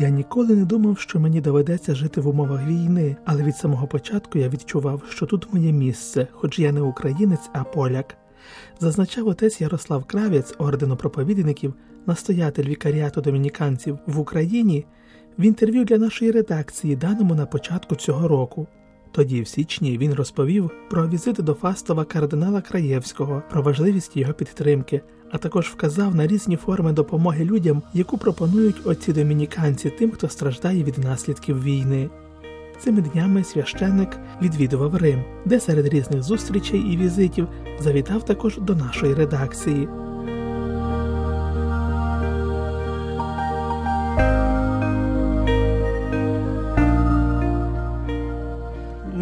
Я ніколи не думав, що мені доведеться жити в умовах війни, але від самого початку я відчував, що тут моє місце, хоч я не українець, а поляк. Зазначав отець Ярослав Кравець, ордену проповідників, настоятель вікаріату домініканців в Україні в інтерв'ю для нашої редакції, даному на початку цього року. Тоді, в січні, він розповів про візит до Фастова кардинала Краєвського, про важливість його підтримки, а також вказав на різні форми допомоги людям, яку пропонують оці домініканці тим, хто страждає від наслідків війни. Цими днями священник відвідував Рим, де серед різних зустрічей і візитів завітав також до нашої редакції.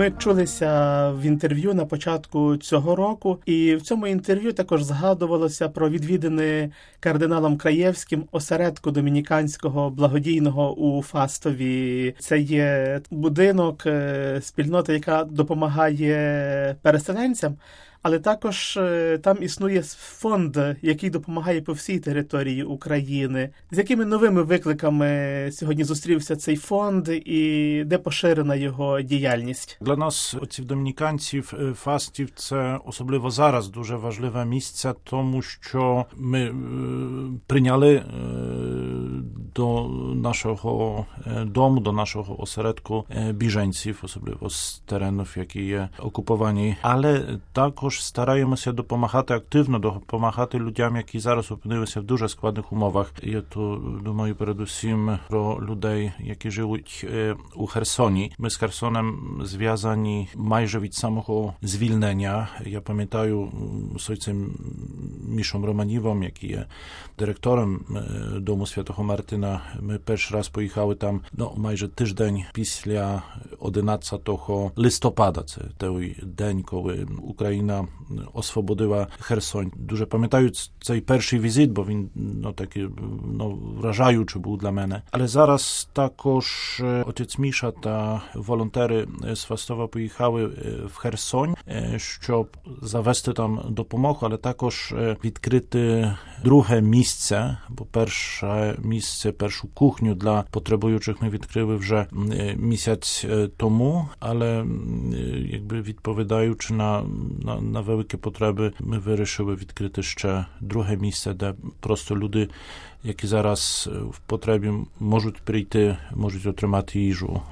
Ми чулися в інтерв'ю на початку цього року, і в цьому інтерв'ю також згадувалося про відвідини кардиналом Краєвським осередку домініканського благодійного у Фастові. Це є будинок спільнота, яка допомагає переселенцям. Але також е, там існує фонд, який допомагає по всій території України. З якими новими викликами сьогодні зустрівся цей фонд, і де поширена його діяльність для нас, отців домініканців, фастів, це особливо зараз дуже важливе місце, тому що ми прийняли до нашого дому, до нашого осередку біженців, особливо з теренів, які є окуповані, але також стараємося допомагати активно, допомагати людям, які зараз опинилися в дуже складних умовах. Я тут думаю, передусім про людей, які живуть у Херсоні. Ми з Херсоном зв'язані майже від самого звільнення. Я пам'ятаю з отцем Мішом Романівом, який є директором дому святого Мартина. Ми перший раз поїхали там ну, майже тиждень після 11 листопада. Це той день, коли Україна освободила Херсонь. Дуже пам'ятаю цей перший візит, бо він ну, такий ну, вражаючий був для мене. Але зараз також отець Міша та волонтери з Фастова поїхали в Херсонь, щоб завести там допомогу, але також відкрити друге місце, бо перше місце, першу кухню для потребуючих ми відкрили вже місяць тому, але якби відповідаючи на, на, на великі потреби, ми вирішили відкрити ще друге місце, де просто люди які зараз в потребі можуть прийти, можуть отримати їжу.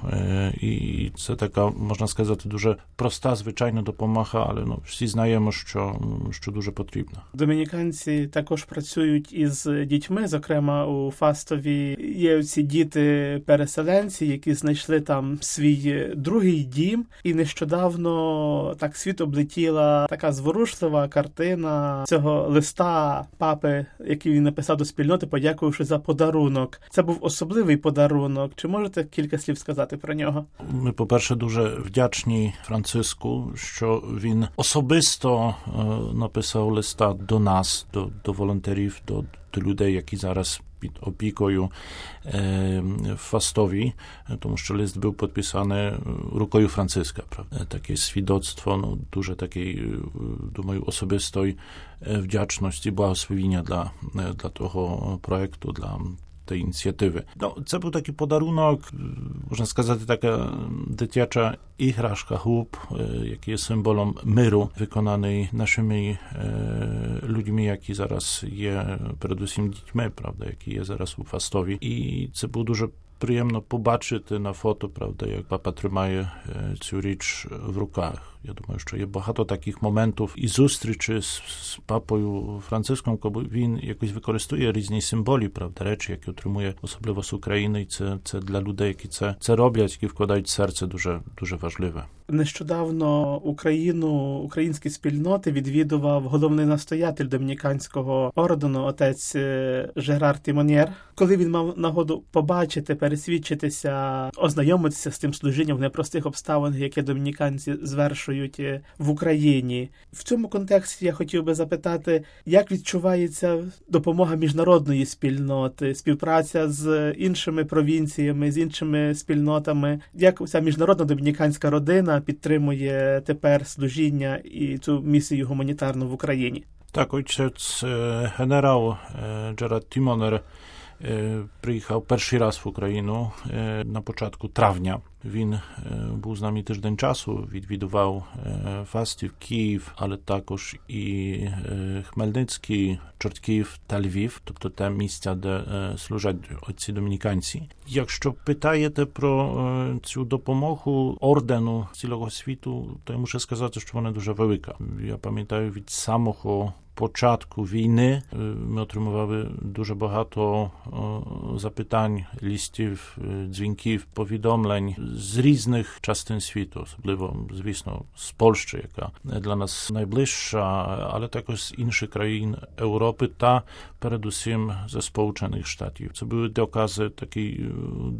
І це така, можна сказати, дуже проста, звичайна допомога, але ну, всі знаємо, що, що дуже потрібно. Домініканці також працюють із дітьми, зокрема у Фастові є ці діти-переселенці, які знайшли там свій другий дім, і нещодавно так світ облетіла така зворушлива картина цього листа папи, який він написав до спільноти подякувавши за подарунок. Це був особливий подарунок. Чи можете кілька слів сказати про нього? Ми, по перше, дуже вдячні Франциску, що він особисто написав листа до нас, до, до волонтерів, до, до людей, які зараз. Під опікою е, Фастові, тому що лист був підписаний рукою Франциска. Правда? Таке свідоцтво, ну, дуже такий, думаю, особистої вдячності, благословіння для, для того проекту, для tej inicjatywy. No, to był taki podarunek, można skazać taka dytiacza ihraszka chłop, e, jaki jest symbolem myru wykonanej naszymi e, ludźmi, jaki zaraz je, przede wszystkim dziećmi, prawda, jaki je zaraz ufastowi. I co było duży przyjemno pobaczyć na foto, prawda, jak papa trzymaje e, Ciuricz w rukach. Я думаю, що є багато таких моментів і зустрічі з, з папою Франциском, коли він якось використовує різні символі, правда, речі, які отримує особливо з України. І це, це для людей, які це, це роблять, які вкладають серце, дуже дуже важливе. Нещодавно Україну, українські спільноти відвідував головний настоятель домініканського ордену, отець Жерар Тімонєр. Коли він мав нагоду побачити, пересвідчитися, ознайомитися з тим служінням в непростих обставинах, яке домініканці звершують в Україні. В цьому контексті я хотів би запитати, як відчувається допомога міжнародної спільноти, співпраця з іншими провінціями, з іншими спільнотами, як ця міжнародна домініканська родина підтримує тепер служіння і цю місію гуманітарну в Україні. Так, ojciec generał Gerard Timoner приїхав перший раз в Україну на початку травня. Він був з нами тиждень часу, відвідував Фастів, Київ, але також і Хмельницький, Чортків та Львів, тобто те місця, де служать отці домініканці. Якщо питаєте про цю допомогу ордену цілого світу, то я мушу сказати, що вона дуже велика. Я пам'ятаю від самого початku wійни ми отримували дуже багато запитань, листів, дзвінків, повідомлень з різних частин світу, особливо, звісно, з Польщі, яка для нас найближча, але також з інших країн Європи та передусім ze Sполучених Штатів. Це були докази такої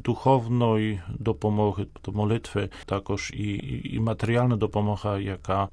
духовної допомоги, тобто молитви, також і, і матеріальна допомога, яка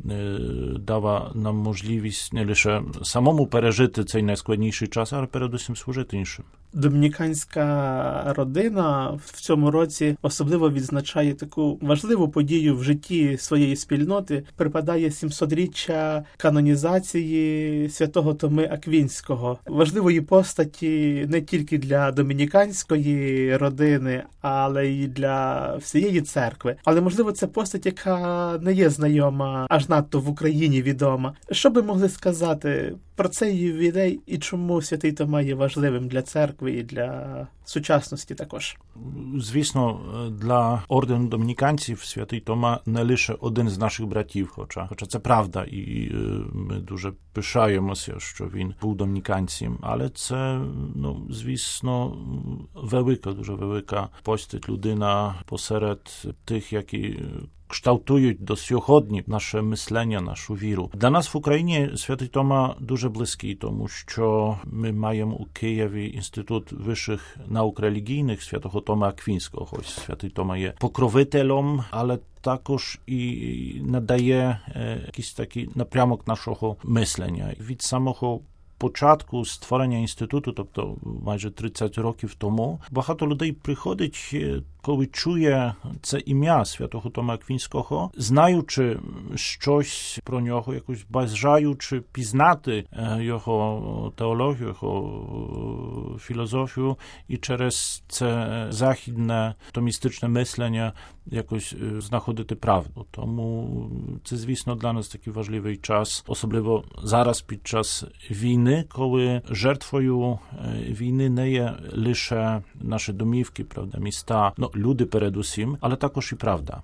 дала нам можливість не лише самому пережити цей найскладніший час, але передусім служити іншим. Домініканська родина в цьому році особливо відзначає таку важливу подію в житті своєї спільноти. Припадає 700-річчя канонізації святого Томи Аквінського, важливої постаті не тільки для домініканської родини, але й для всієї церкви. Але можливо, це постать, яка не є знайома аж надто в Україні відома. Що би могли сказати про цей ювілей і чому святий Тома є важливим для церкви і для сучасності також? Звісно, для ордену домініканців святий Тома не лише один з наших братів, хоча хоча це правда, і ми дуже пишаємося, що він був домініканцем, але це, ну, звісно, велика, дуже велика постать людина посеред тих, які kształtuють до сьогодні наше мислення, нашу віру. Для нас в Україні святий Тома дуже близький, тому що ми маємо у Києві інститут вищих наук релігійних святого Тома Аквінського. Ось святий Тома є покровителем, але також і надає якийсь такий напрямок нашого мислення від самого початку створення інституту, тобто майже 30 років тому, багато людей приходить, коли чує це ім'я святого Тома Аквінського, знаючи щось про нього, якось бажаючи пізнати його теологію, його філозофію, і через це західне томістичне мислення якось знаходити правду. Тому це, звісно, для нас такий важливий час, особливо зараз під час війни, коли жертвою війни не є лише наші домівки, правда, міста, ну люди передусім, але також і правда.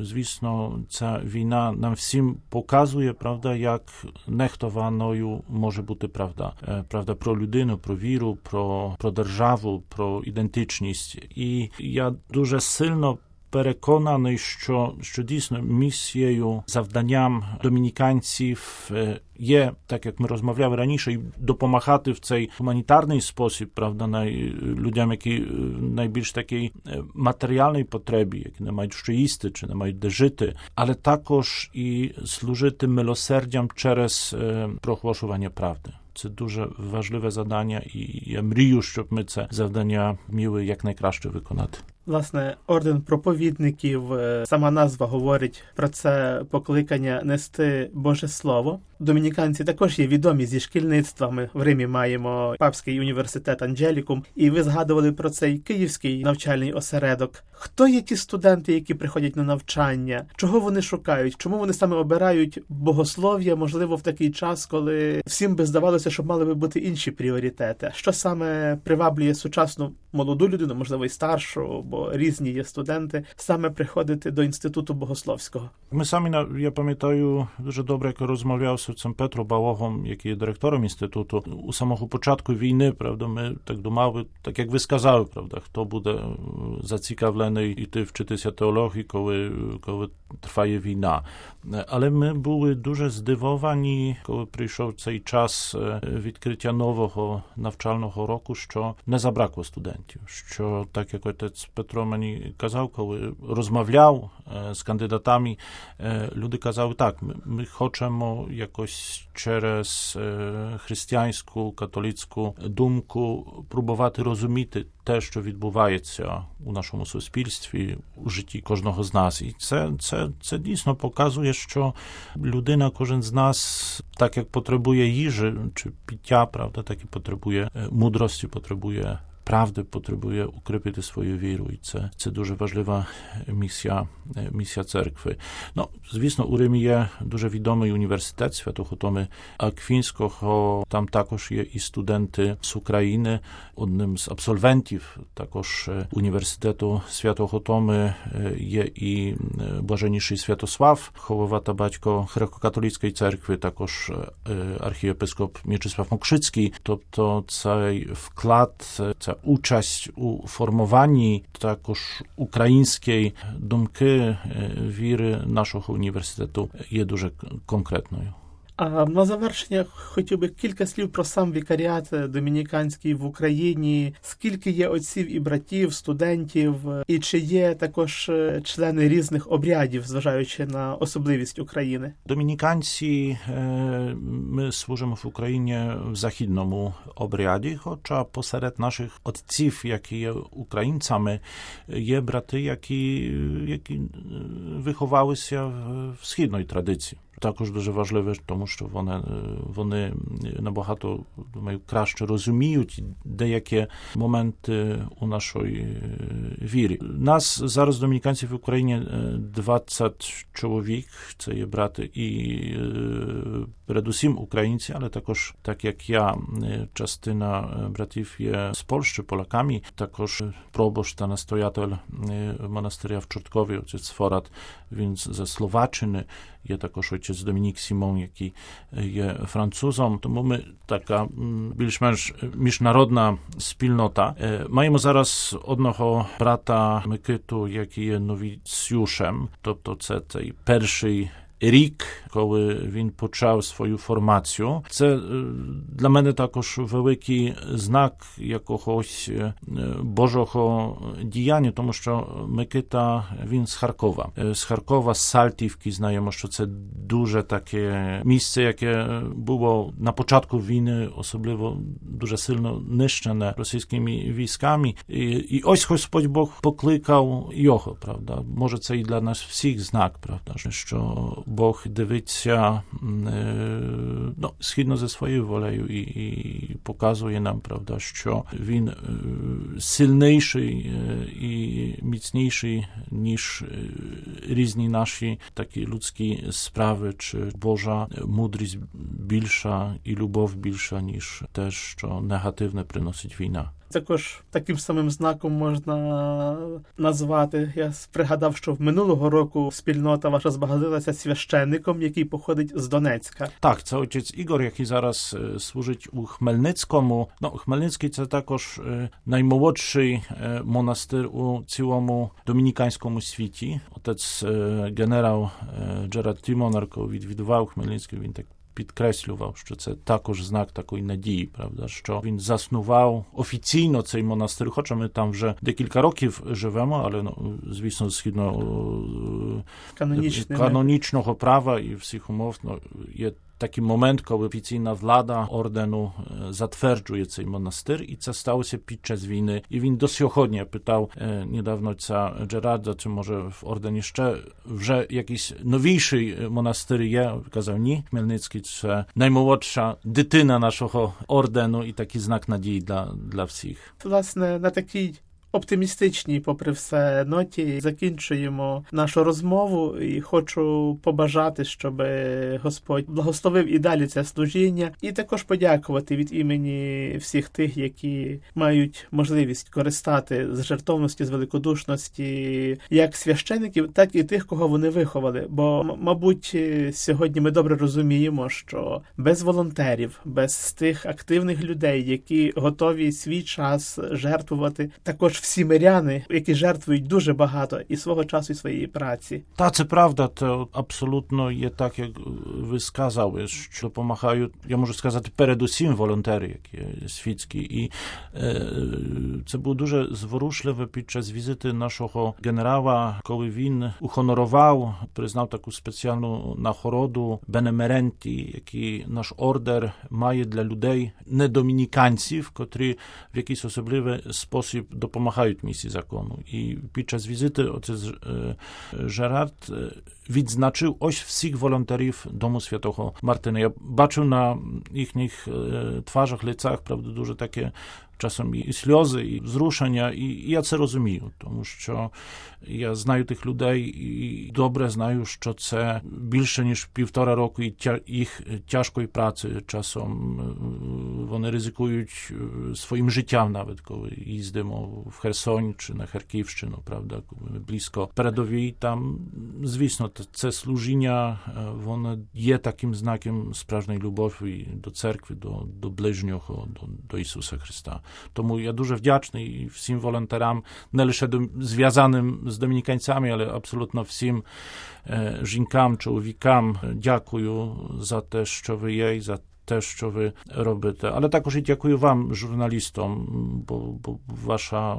Звісно, ця війна нам всім показує, правда, як нехтованою може бути правда. Правда про людину, про віру, про, про державу, про ідентичність. І я дуже сильно переконаний, що, що дійсно місією, завданням домініканців є, так як ми розмовляли раніше, допомагати в цей гуманітарний спосіб, правда, най, людям, які найбільш такій матеріальній потребі, які не мають що їсти чи не мають де жити, але також і служити милосердям через проголошування правди. Це дуже важливе завдання, і я мрію, щоб ми це завдання вміли якнайкраще виконати. Власне, орден проповідників, сама назва говорить про це покликання нести Боже Слово. Домініканці також є відомі зі шкільництва. Ми в Римі маємо папський університет Анджелікум, і ви згадували про цей київський навчальний осередок. Хто є ті студенти, які приходять на навчання? Чого вони шукають? Чому вони саме обирають богослов'я? Можливо, в такий час, коли всім би здавалося, що мали би бути інші пріоритети? Що саме приваблює сучасну молоду людину, можливо, і старшу, бо різні є студенти, саме приходити до інституту богословського? Ми самі я пам'ятаю дуже добре, як розмовляв з отцем Петром Балогом, який є директором інституту. У самого початку війни, правда, ми так думали, так як ви сказали, правда, хто буде зацікавлений іти вчитися теології, коли, коли триває війна. Але ми були дуже здивовані, коли прийшов цей час відкриття нового навчального року, що не забракло студентів. Що так як отець Петро мені казав, коли розмовляв з кандидатами, люди казали так, ми, ми хочемо якось через християнську, католицьку думку пробувати розуміти те, що відбувається у нашому суспільстві, у житті кожного з нас. І це, це, це дійсно показує, що людина, кожен з нас, так як потребує їжі чи пиття, правда, так і потребує мудрості, потребує naprawdę potrzebuje ukrypy te swoje wierujce. To dużo ważliwa misja, e, misja cerkwy. No, zwisno u je duże widomy uniwersytet Światochotomy Akwińsko, ho, tam takoż je i studenty z Ukrainy, jednym z absolwentów takoż e, Uniwersytetu Światochotomy e, je i Błażeniszy Światosław, hołowata baćko Chrekokatolickiej Cerkwy, takoż archiepiskop Mieczysław Mokrzycki, to to cej wkład, cej участь у формуванні також української думки віри нашого університету є дуже конкретною. А на завершення хотів би кілька слів про сам вікаріат домініканський в Україні. Скільки є отців і братів, студентів, і чи є також члени різних обрядів, зважаючи на особливість України? Домініканці ми служимо в Україні в західному обряді, хоча посеред наших отців, які є українцями, є брати, які, які виховалися в східної традиції. Також дуже важливе, тому що вони вони набагато думаю, краще розуміють деякі моменти у нашої вірі. Нас зараз домініканців в Україні 20 чоловік. Це є брати і передусім українці, ale також, так як я, частина братів є з Польщі, Полаками, також пробош та настоятель монастиря в Чорткові, отець Форат, він ze je tako ojciec Dominik Simon, jak i e, je Francuzom. To mamy taka mm, bliż e, międzynarodna wspólnota. E, mamy zaraz odnoho brata Mykytu, jaki je nowicjuszem, to to ce, tej pierwszy Rik коли він почав свою формацію. Це для мене також великий знак якогось Божого діяння, тому що Микита він з Харкова. З Харкова, з Сальтівки знаємо, що це дуже таке місце, яке було на початку війни, особливо дуже сильно нищене російськими військами. І, і ось Господь Бог покликав його, правда. Може, це і для нас всіх знак, правда, що Бог дивиться ну, згідно зі своєю волею і, і показує нам, правда, що він сильніший і міцніший, ніж різні наші такі людські справи, чи Божа мудрість більша і любов більша, ніж те, що негативне приносить війна. Також таким самим знаком можна назвати. Я пригадав, що в минулого року спільнота ваша збагатилася священником, який походить з Донецька. Так, це отець Ігор, який зараз служить у Хмельницькому. Ну, Хмельницький це також наймолодший монастир у цілому домініканському світі. Отець генерал Джерад Тімонарко відвідував Хмельницький. Він так підкреслював, що це також знак такої надії, правда, що він заснував офіційно цей монастир, хоча ми там вже декілька років живемо, але ну, звісно, згідно канонічного права і всіх умов ну, є taki moment, koły oficyjna wlada ordenu e, zatwierdzającej monastyr i co stało się podczas winy. I win dosyć ochotnie pytał e, niedawno ca Gerarda, czy może w orden jeszcze, że jakiś nowniejszy e, monastyr je, kazał ni, Chmielnicki, czy najmłodsza dytyna naszego ordenu i taki znak nadziei dla, dla wszystkich. Własne, na taki оптимістичній, попри все, ноті закінчуємо нашу розмову і хочу побажати, щоб Господь благословив і далі це служіння, і також подякувати від імені всіх тих, які мають можливість користати з жертовності, з великодушності, як священиків, так і тих, кого вони виховали. Бо, мабуть, сьогодні ми добре розуміємо, що без волонтерів, без тих активних людей, які готові свій час жертвувати, також всі миряни, які жертвують дуже багато і свого часу, і своєї праці. Та це правда, то абсолютно є так, як ви сказали, що допомагають, я можу сказати, передусім волонтери, які світські. І е, це було дуже зворушливе під час візити нашого генерала, коли він ухонорував, признав таку спеціальну нагороду Бенемеренті, який наш ордер має для людей, не домініканців, котрі в якийсь особливий спосіб допомагають допомагають місії закону. І під час візити отець Жерард відзначив ось всіх волонтерів Дому Святого Мартина. Я бачив на їхніх twarzach, лицях, правда, дуже таке czasem i сльози, і зрушення, і я це розумію, тому що я знаю тих людей і добре знаю, що це більше ніж півтора року їх тяжкої праці. Часом one ryzykując e, swoim życiem nawet, koły jezdą no, w Hersoń czy na Charkiwszczy, no, prawda, blisko Pradowie i tam, zwisno, te służenia, e, one je takim znakiem sprażnej lubowi do cerkwy, do, do bliźnioch, do, do Jezusa Chrysta. Tomu ja dużo wdzięczny i wszystkim wolonterom, nie no, tylko związanym z dominikańcami, ale absolutnie wszystkim e, żinkam, człowiekam e, dziękuję za to, co wy jej, za те, що ви робите. Але також і дякую вам, журналістам, бо, бо ваша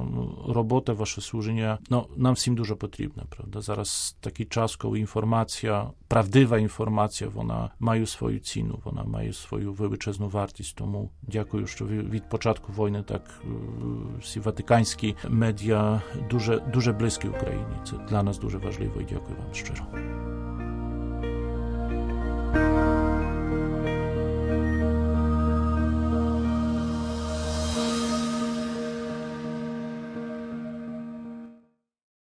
робота, ваше служення ну, нам всім дуже потрібне. Правда? Зараз такий час, коли інформація, правдива інформація, вона має свою ціну, вона має свою величезну вартість. Тому дякую, що ви від початку війни так всі ватиканські медіа дуже, дуже близькі Україні. Це для нас дуже важливо і дякую вам щиро.